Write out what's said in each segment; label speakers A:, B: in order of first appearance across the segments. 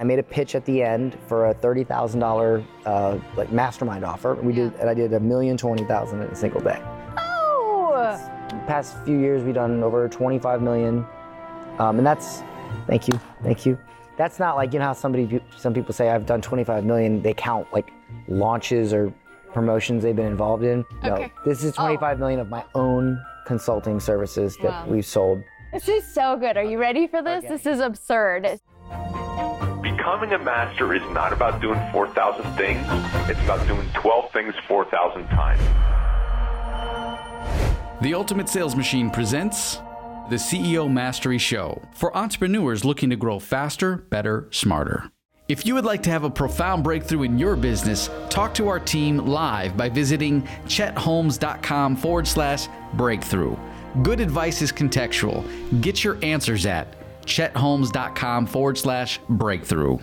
A: I made a pitch at the end for a thirty thousand dollar uh, like mastermind offer. We did, and I did a million twenty thousand in a single day.
B: Oh,
A: Past few years, we've done over twenty five million, um, and that's thank you, thank you. That's not like you know how somebody some people say I've done twenty five million. They count like launches or promotions they've been involved in. No,
B: Okay.
A: this is twenty five million of my own consulting services that
B: Wow.
A: we've sold.
B: this is so good. Are you ready for this?
A: Okay.
B: This is absurd.
C: Becoming a master is not about doing 4,000 things. It's about doing 12 things 4,000 times.
D: The Ultimate Sales Machine presents the CEO Mastery Show for entrepreneurs looking to grow faster, better, smarter. If you would like to have a profound breakthrough in your business, talk to our team live by visiting chetholmes.com forward slash breakthrough. Good advice is contextual. Get your answers at chetholmes.com forward slash breakthrough.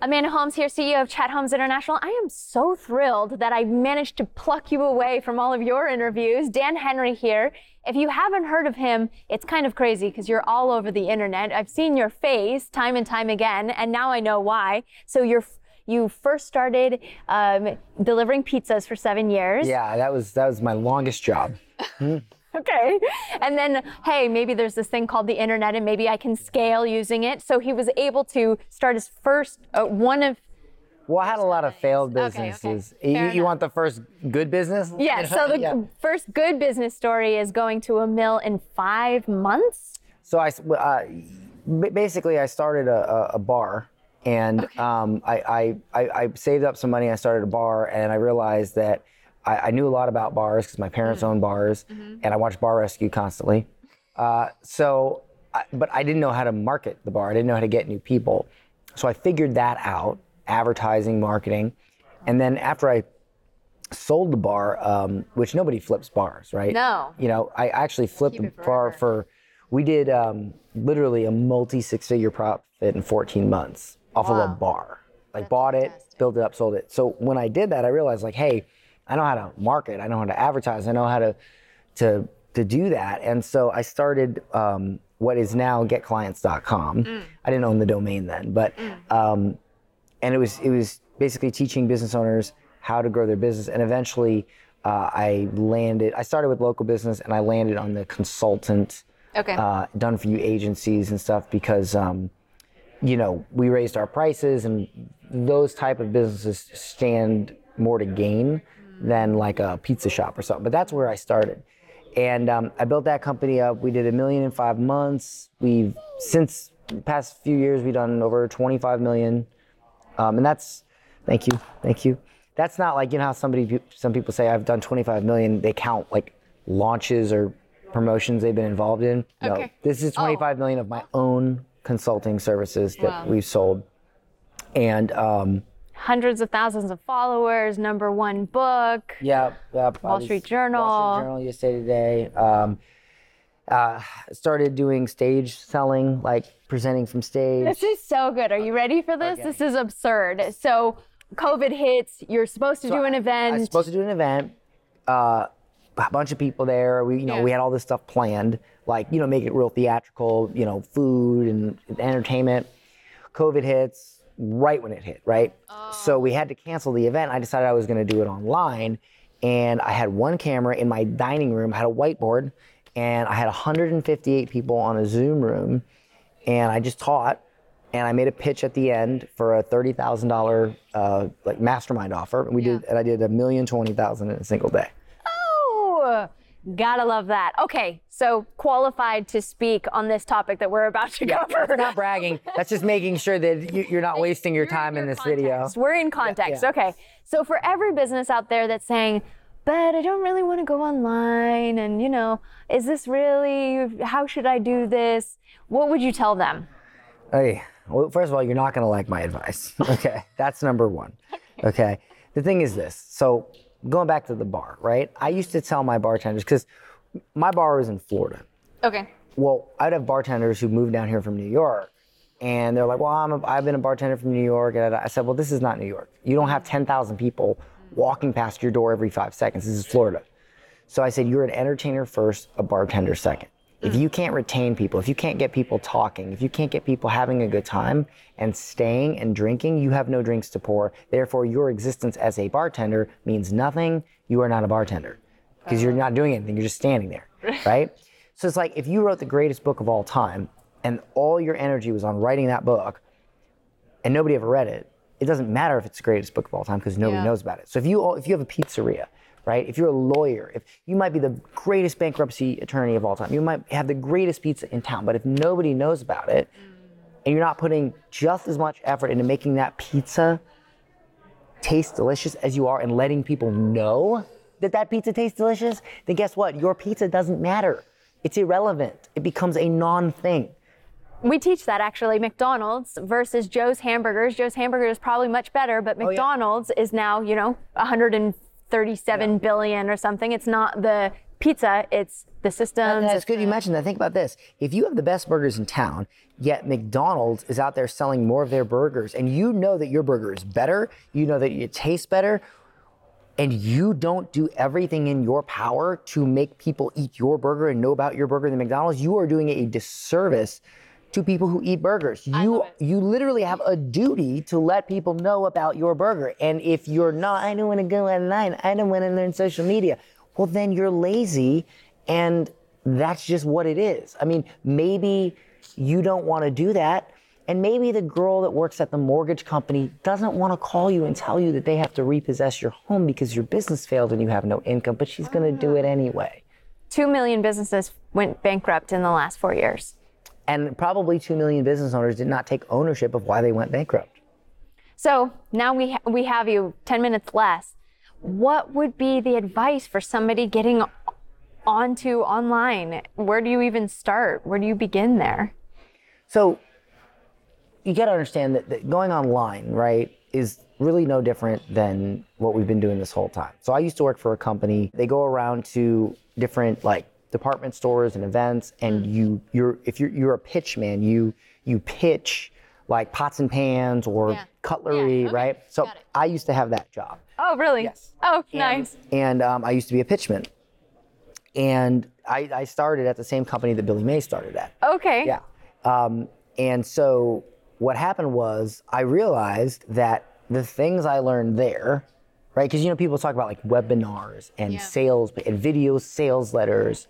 B: Amanda Holmes here, CEO of Chet Holmes International. I am so thrilled that I managed to pluck you away from all of your interviews. Dan Henry here. If you haven't heard of him, it's kind of crazy because you're all over the internet. I've seen your face time and time again, and now I know why. So you're you first started um, delivering pizzas for seven years.
A: Yeah, that was that was my longest job.
B: Okay. And then, hey, maybe there's this thing called the internet and maybe I can scale using it. So he was able to start his first, uh, one of,
A: Well, I had a lot of failed
B: businesses. Okay, okay.
A: You, you want the first good business?
B: yeah. So the
A: Yeah.
B: first good business story is going to a mill in five months.
A: So I, uh, basically, I started a, a, bar, and um, I, I, I, I saved up some money. I started a bar, and I realized that I, I knew a lot about bars because my parents own bars, and I watched Bar Rescue constantly. Uh, so, I, but I didn't know how to market the bar. I didn't know how to get new people. So I figured that out: advertising, marketing, and then after I sold the bar, um, which nobody flips bars, right?
B: No.
A: You know, I actually flipped the bar for. We did um, literally a multi six-figure profit in 14 months off of a bar. Like bought it, built it up, sold it. So when I did that, I realized like, hey, I know how to market, I know how to advertise, I know how to to to do that. And so I started um, what is now GetClients.com. I didn't own the domain then, but um, and it was it was basically teaching business owners how to grow their business and eventually uh, i landed i started with local business and i landed on the consultant
B: Okay.
A: uh, done for you agencies and stuff because um, you know we raised our prices and those type of businesses stand more to gain than like a pizza shop or something but that's where i started and um, i built that company up we did a million in five months we've since past few years we've done over 25 million um, and that's thank you, thank you. That's not like you know how somebody some people say I've done 25 million. They count like launches or promotions they've been involved in. No,
B: Okay.
A: this is 25 million of my own consulting services that
B: Wow.
A: we've sold. And um,
B: Hundreds of thousands of followers, number one book.
A: yeah, yeah,
B: Wall Street Journal.
A: Wall Street Journal, yesterday Today. Um, uh, started doing stage selling, like presenting from stage.
B: This is so good. Are you ready for this?
A: Okay.
B: This is absurd. So COVID hits, you're supposed to do an event.
A: I
B: event.
A: was supposed to do an event. Uh, a bunch of people there. We, you know,
B: Yeah.
A: we had all this stuff planned, like you know, make it real theatrical. You know, food and entertainment. COVID hits right when it hit, right? So we had to cancel the event. I decided I was going to do it online, and I had one camera in my dining room. I had a whiteboard, and I had 158 people on a Zoom room, and I just taught. And I made a pitch at the end for a thirty thousand dollar uh, like mastermind offer. We did, and I did a million twenty thousand in a single day.
B: Gotta love that. Okay, so qualified to speak on this topic that we're about to cover.
A: We're not bragging. That's just making sure that you, you're not wasting your time in this video.
B: We're in context.
A: yeah.
B: Okay. So for every business out there that's saying, but I don't really want to go online and you know, is this really how should I do this? What would you tell them?
A: Hey, well, first of all, you're not going to like my advice. Okay, that's number one. Okay, the thing is this. So going back to the bar, right? I used to tell my bartenders because my bar was in Florida.
B: Okay.
A: Well, I'd have bartenders who moved down here from New York, and they're like, "Well, I'm a, I've been a bartender from New York." And I said, "Well, this is not New York. You don't have 10,000 people walking past your door every five seconds. This is Florida." So I said, "You're an entertainer first, a bartender second. If mm. you can't retain people, if you can't get people talking, if you can't get people having a good time and staying and drinking, you have no drinks to pour. Therefore, your existence as a bartender means nothing. You are not a bartender because you're oh. not doing anything. You're just standing there, right? so it's like if you wrote the greatest book of all time and all your energy was on writing that book and nobody ever read it, it doesn't matter if it's the greatest book of all time because nobody
E: Yeah.
A: knows about it. So if you if you have a pizzeria, right? If you're a lawyer, if you might be the greatest bankruptcy attorney of all time, you might have the greatest pizza in town, but if nobody knows about it, and you're not putting just as much effort into making that pizza taste delicious as you are and letting people know that that pizza tastes delicious, then guess what? Your pizza doesn't matter. It's irrelevant. It becomes a non-thing.
B: We teach that actually. McDonald's versus Joe's Hamburgers. Joe's Hamburger is probably much better, but
A: Oh, yeah.
B: McDonald's is now, you know, 137 billion or something. It's not the pizza, it's the systems.
A: That's
B: it's
A: good you mentioned that. Think about this. If you have the best burgers in town, yet McDonald's is out there selling more of their burgers, and you know that your burger is better, you know that it tastes better, and you don't do everything in your power to make people eat your burger and know about your burger than McDonald's, you are doing a disservice to people who eat burgers. You you literally have a duty to let people know about your burger. And if you're not, I don't want to go online, I don't want to learn social media. Well, then you're lazy and that's just what it is. I mean, maybe you don't want to do that. And maybe the girl that works at the mortgage company doesn't want to call you and tell you that they have to repossess your home because your business failed and you have no income, but she's going to do it ah. anyway.
B: 2 million businesses went bankrupt in the last four years.
A: And probably 2 million business owners did not take ownership of why they went bankrupt.
B: So now we, ha- we have you 10 minutes less. What would be the advice for somebody getting onto online? Where do you even start? Where do you begin there?
A: So you got to understand that, that going online, right, is really no different than what we've been doing this whole time. So I used to work for a company. They go around to different like department stores and events, and you you're if you're you're a pitch man, you you pitch like pots and pans or
E: Yeah.
A: cutlery,
E: Yeah, okay.
A: right? So I used to have that job.
B: Oh, really?
A: Yes.
B: Oh,
A: And-
B: nice.
A: And um, I used to be a pitchman. And I, I started at the same company that Billy Mays started at.
B: Okay.
A: Yeah. Um, and so what happened was I realized that the things I learned there, right? Because you know people talk about like webinars and
E: Yeah.
A: sales and video sales letters.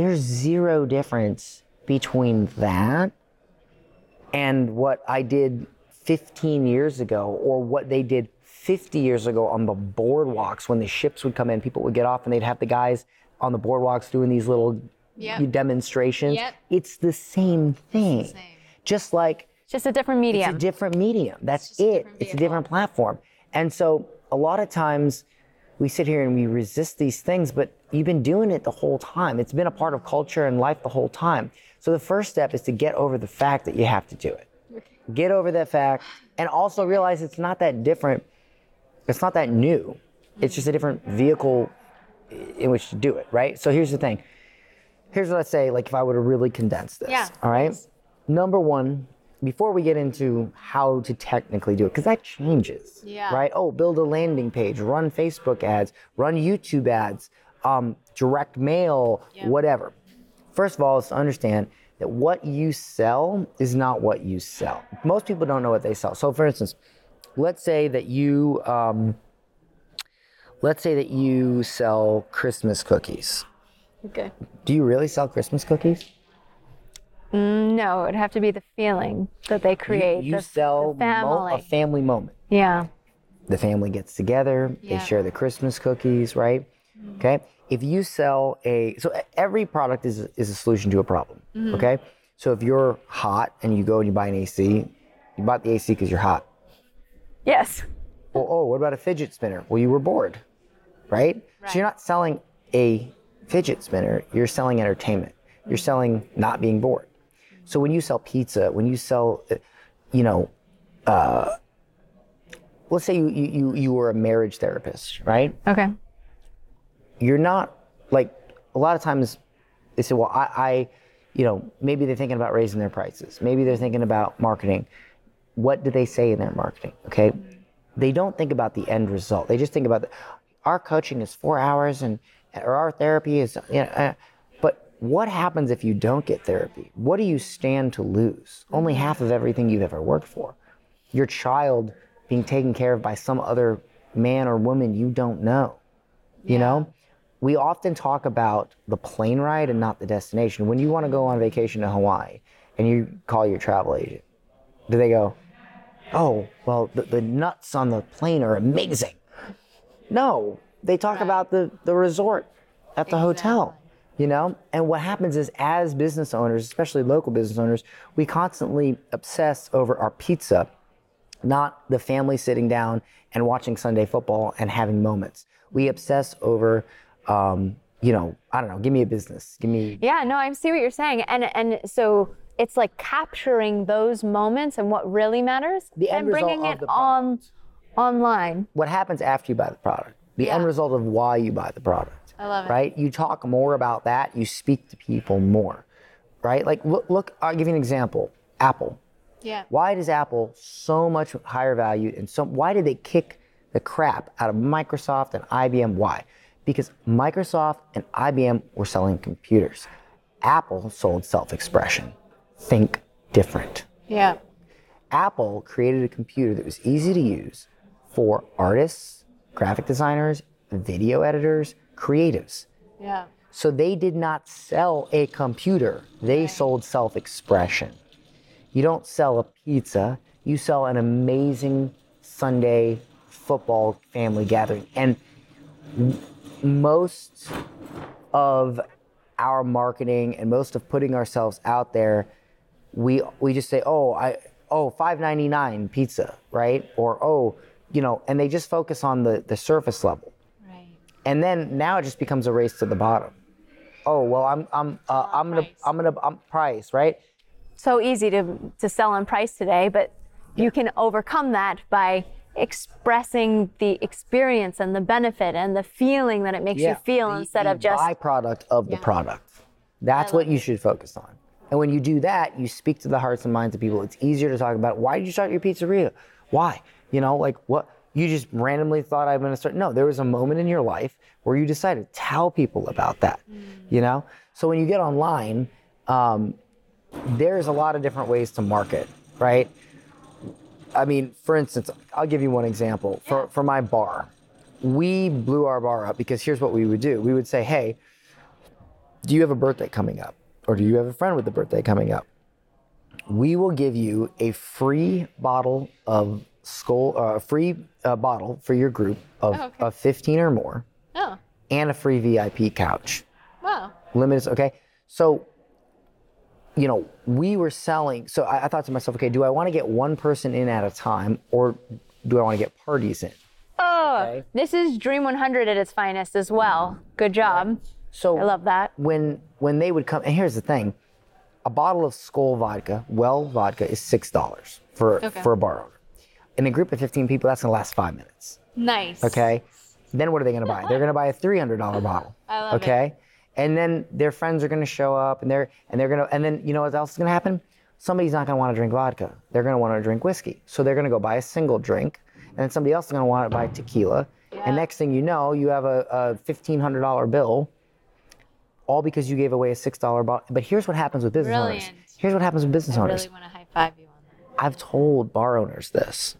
A: There's zero difference between that and what I did 15 years ago or what they did 50 years ago on the boardwalks when the ships would come in, people would get off and they'd have the guys on the boardwalks doing these little
E: Yep.
A: demonstrations.
E: Yep.
A: It's the same thing.
E: same.
A: Just like
B: just a different
A: it's
B: medium.
A: a different medium. That's
E: just a
A: it.
E: different
A: it's a different platform. And so a lot of times we sit here and we resist these things, but you've been doing it the whole time. It's been a part of culture and life the whole time. So the first step is to get over the fact that you have to do it. Get over that fact and also realize it's not that different. It's not that new. It's just a different vehicle in which to do it, right? So here's the thing. Here's what I say, like if I were to really condense this.
E: Yeah,
A: All right. Number one, before we get into how to technically do it, because that changes.
E: Yeah.
A: Right? Oh, build a landing page, run Facebook ads, run YouTube ads, um, direct mail, whatever. First of all, is to understand that what you sell is not what you sell. Most people don't know what they sell. So, for instance, let's say that you, um, let's say that you sell Christmas cookies.
B: Okay.
A: Do you really sell Christmas cookies?
B: Mm, no, it would have to be the feeling that they create.
A: You,
B: the,
A: sell
B: the
A: mo-
B: family.
A: a family moment.
B: yeah.
A: The family gets together, they share the Christmas cookies, right? Okay. If you sell a so every product is is a solution to a problem. Mm-hmm. Okay. So if you're hot and you go and you buy an AC, you bought the AC because you're hot.
B: Yes.
A: Well, oh, what about a fidget spinner? Well, you were bored, right? So you're not selling a fidget spinner, you're selling entertainment. You're selling not being bored. So when you sell pizza, when you sell, uh, you know, uh, let's say you, you, you, you were a marriage therapist, right?
B: Okay.
A: You're not like, a lot of times they say, well, I, I, you know, maybe they're thinking about raising their prices. Maybe they're thinking about marketing. What do they say in their marketing? Okay. They don't think about the end result. They just think about the, our coaching is four hours and or our therapy is, you know, uh, but what happens if you don't get therapy? What do you stand to lose? Only half of everything you've ever worked for. Your child being taken care of by some other man or woman you don't know. You know? We often talk about the plane ride and not the destination. When you want to go on vacation to Hawaii and you call your travel agent, do they go, oh, well, the, the nuts on the plane are amazing? No, they talk about the, the resort at the hotel you know? And what happens is as business owners especially local business owners we constantly obsess over our pizza not the family sitting down and watching sunday football and having moments. We obsess over um, you know i don't know give me a business give me
B: Yeah, no, I see what you're saying. And and so it's like capturing those moments and what really matters
A: The
B: and bringing it on online.
A: what happens after you buy the product? The end result of why you buy the product
B: I love it.
A: right you talk more about that you speak to people more right like look, look i'll give you an example apple
B: Yeah.
A: Why does Apple so much higher value and so why did they kick the crap out of Microsoft and IBM? Why? Because Microsoft and IBM were selling computers. Apple sold self-expression. Think different.
B: Yeah.
A: Apple created a computer that was easy to use for artists, graphic designers, video editors, creatives.
B: Yeah.
A: So they did not sell a computer, they sold self expression. You don't sell a pizza, you sell an amazing Sunday football family gathering. And most of our marketing and most of putting ourselves out there, we we just say, oh, I oh, 5.99 pizza, right? Or oh, you know, and they just focus on the the surface level. And then now it just becomes a race to the bottom. Oh well, I'm I'm uh, I'm gonna I'm gonna I'm price right.
B: So easy to to sell on price today, but you can overcome that by expressing the experience and the benefit and the feeling that it makes you feel
A: the-
B: instead
A: the
B: of just the
A: byproduct of the product. That's what you should focus on. And when you do that, you speak to the hearts and minds of people. It's easier to talk about why did you start your pizzeria? Why? You know, like what you just randomly thought I'm gonna start. No, there was a moment in your life where you decided to tell people about that. You know? So when you get online, um, there's a lot of different ways to market, right? I mean, for instance, I'll give you one example. For for my bar, we blew our bar up because here's what we would do. We would say, "Hey, do you have a birthday coming up, or do you have a friend with a birthday coming up? We will give you a free bottle of Skol, uh, a free uh, bottle for your group of,
B: Oh, okay.
A: of 15 or more,
B: Oh,
A: and a free VIP couch."
B: wow.
A: limited. Okay, so you know we were selling. So I, I thought to myself, okay, do I want to get one person in at a time, or do I want to get parties in?
B: Oh,
A: Okay.
B: this is Dream 100 at its finest as well. Good job.
A: So
B: I love that.
A: when when they would come, and here's the thing, a bottle of Skol vodka, well vodka, is six dollars for
B: Okay.
A: for a bar owner. In a group of 15 people, that's gonna last five minutes.
B: Nice.
A: Okay. Then what are they going to buy? They're going to buy a $300 bottle.
B: I love it.
A: okay. And then their friends are going to show up and they're and they're going to and then you know what else is going to happen? Somebody's not going to want to drink vodka. They're going to want to drink whiskey. So they're going to go buy a single drink and then somebody else is going to want to buy tequila. Yeah. And next thing you know, you have a, a $1500 bill all because you gave away a $6 bottle. But here's what happens with business owners.
B: Brilliant.
A: Here's what happens with business
B: I
A: owners.
B: really want to high five you on that.
A: I've told bar owners this.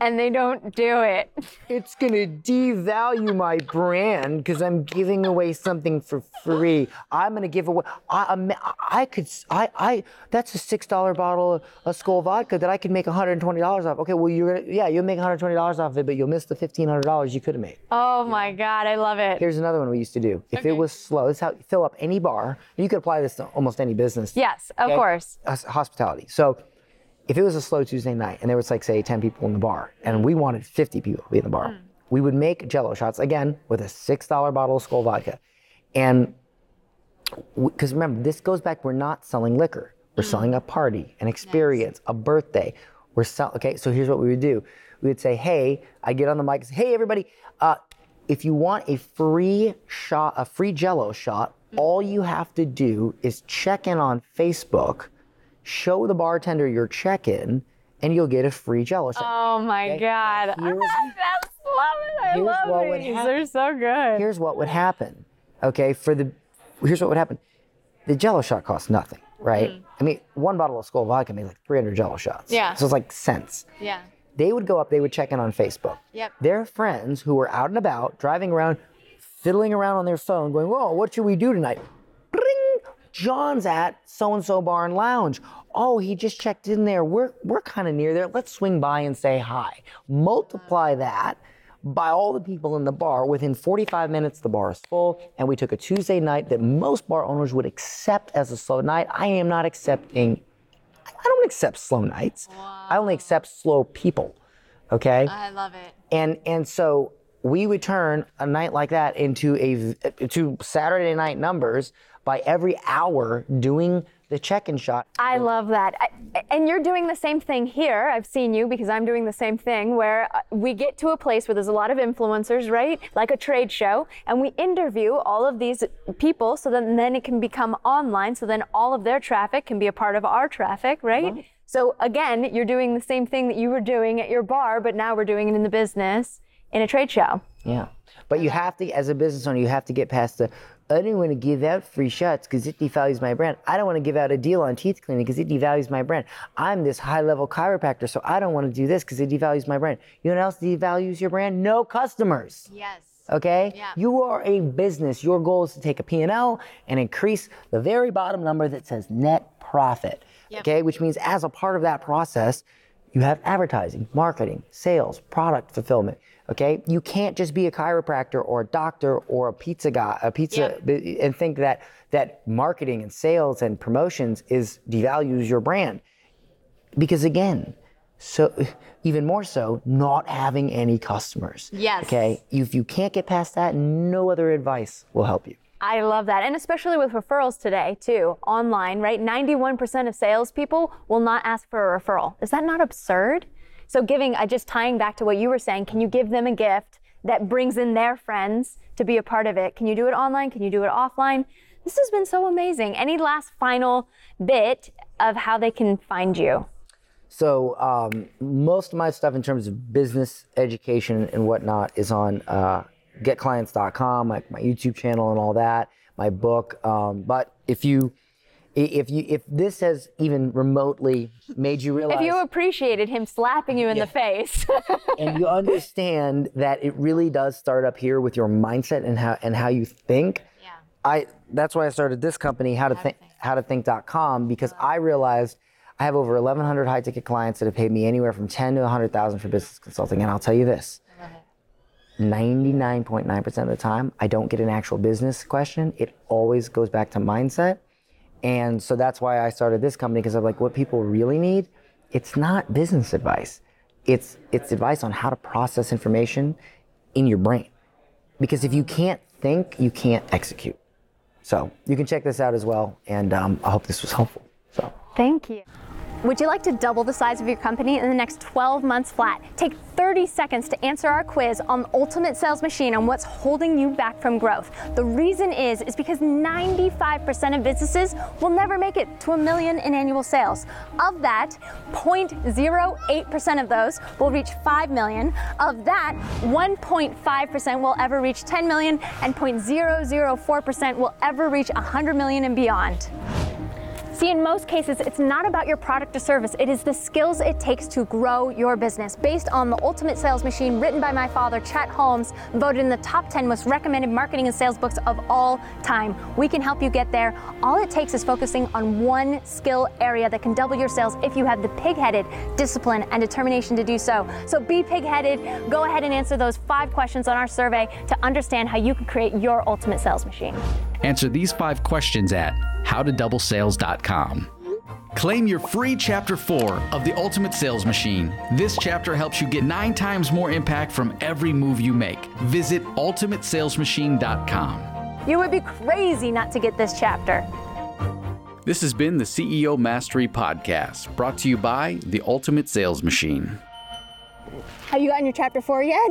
B: And they don't do it.
A: it's gonna devalue my brand because I'm giving away something for free. I'm gonna give away. I, I'm- I could. I. I. That's a six dollar bottle of, of Skol vodka that I could make 120 dollars off. Okay, well you're gonna. Yeah, you'll make 120 dollars off of it, but you'll miss the 1500 dollars you could have made.
B: Oh my God, I love it.
A: Here's another one we used to do. If it was slow, this is how you fill up any bar. You could apply this to almost any business.
B: Yes, of
A: Okay?
B: course.
A: Hospitality. So if it was a slow Tuesday night and there was like say 10 people in the bar and we wanted 50 people to be in the bar, hmm. we would make jello shots again with a $6 bottle of Skol vodka. And because remember, this goes back, we're not selling liquor. We're hmm. selling a party, an experience, a birthday. We're sell okay, so here's what we would do. We would say, hey, I get on the mic and say, hey everybody, uh, if you want a free shot, a free jello shot, hmm. all you have to do is check in on Facebook, show the bartender your check-in, and you'll get a free jello shot.
B: Oh my God. I love it. I love these. They're so good.
A: here's what would happen. Okay, for the here's what would happen. the Jello shot costs nothing, right? Mm. I mean, one bottle of Skol vodka made like 300 Jello shots.
B: Yeah.
A: So it's like cents.
B: Yeah.
A: They would go up, they would check in on Facebook.
B: Yep.
A: Their friends who were out and about, driving around, fiddling around on their phone, going, "Whoa, what should we do tonight?" John's at so and so bar and lounge. Oh, he just checked in there. We're we're kind of near there. Let's swing by and say hi. Multiply that by all the people in the bar. Within 45 minutes, the bar is full, and we took a Tuesday night that most bar owners would accept as a slow night. I am not accepting. I don't accept slow nights. Wow. I only accept slow people. Okay.
B: I love it.
A: And and so we would turn a night like that into a to Saturday night numbers by every hour doing the check-in shot.
B: I love that. I, and you're doing the same thing here. I've seen you because I'm doing the same thing where uh, we get to a place where there's a lot of influencers, right? Like a trade show, and we interview all of these people so then then it can become online so then all of their traffic can be a part of our traffic, right? Mm-hmm. So again, you're doing the same thing that you were doing at your bar, but now we're doing it in the business in a trade show.
A: Yeah. But you have to, as a business owner, you have to get past the, I don't want to give out free shots because it devalues my brand. I don't want to give out a deal on teeth cleaning because it devalues my brand. I'm this high level chiropractor, so I don't want to do this because it devalues my brand. You know what else devalues your brand? No customers.
B: Yes.
A: Okay?
B: Yeah.
A: You are a business. Your goal is to take a P&L and increase the very bottom number that says net profit. Yep. Okay? Which means as a part of that process, you have advertising, marketing, sales, product fulfillment. Okay, you can't just be a chiropractor or a doctor or a pizza guy, a pizza, yeah. and think that that marketing and sales and promotions is devalues your brand. Because again, so even more so, not having any customers.
B: Yes.
A: Okay, if you can't get past that, no other advice will help you.
B: I love that. And especially with referrals today, too, online, right? 91% of salespeople will not ask for a referral. Is that not absurd? So, giving, uh, just tying back to what you were saying, can you give them a gift that brings in their friends to be a part of it? Can you do it online? Can you do it offline? This has been so amazing. Any last final bit of how they can find you?
A: So, um, most of my stuff in terms of business education and whatnot is on uh, getclients.com, like my YouTube channel and all that, my book. Um, but if you if you if this has even remotely made you realize
B: if you appreciated him slapping you in yeah. the face.
A: And you understand that it really does start up here with your mindset and how and how you think.
B: Yeah.
A: I that's why i started this company how to think how to think.com because uh-huh. i realized i have over 1100 high ticket clients that have paid me anywhere from 10 to 100000 for business consulting. And i'll tell you this 99.9% of the time, I don't get an actual business question. It always goes back to mindset. And so that's why I started this company because I'm like, what people really need, it's not business advice. It's it's advice on how to process information in your brain. Because if you can't think, you can't execute. So you can check this out as well. And um, I hope this was helpful. So
B: thank you. Would you like to double the size of your company in the next 12 months flat? Take 30 seconds to answer our quiz on the Ultimate Sales Machine on what's holding you back from growth. The reason is is because 95% of businesses will never make it to a million in annual sales. Of that, 0.08% of those will reach 5 million. Of that, 1.5% will ever reach 10 million and 0.004% will ever reach 100 million and beyond. See, in most cases, it's not about your product or service. It is the skills it takes to grow your business. Based on the Ultimate Sales Machine, written by my father, Chet Holmes, voted in the top 10 most recommended marketing and sales books of all time. We can help you get there. All it takes is focusing on one skill area that can double your sales if you have the pig-headed discipline and determination to do so. So be pig-headed. Go ahead and answer those five questions on our survey to understand how you can create your ultimate sales machine.
D: Answer these five questions at howtodoublesales.com. Claim your free chapter 4 of The Ultimate Sales Machine. This chapter helps you get 9 times more impact from every move you make. Visit ultimatesalesmachine.com.
B: You would be crazy not to get this chapter.
D: This has been the CEO Mastery Podcast, brought to you by The Ultimate Sales Machine.
B: Have you gotten your chapter 4 yet?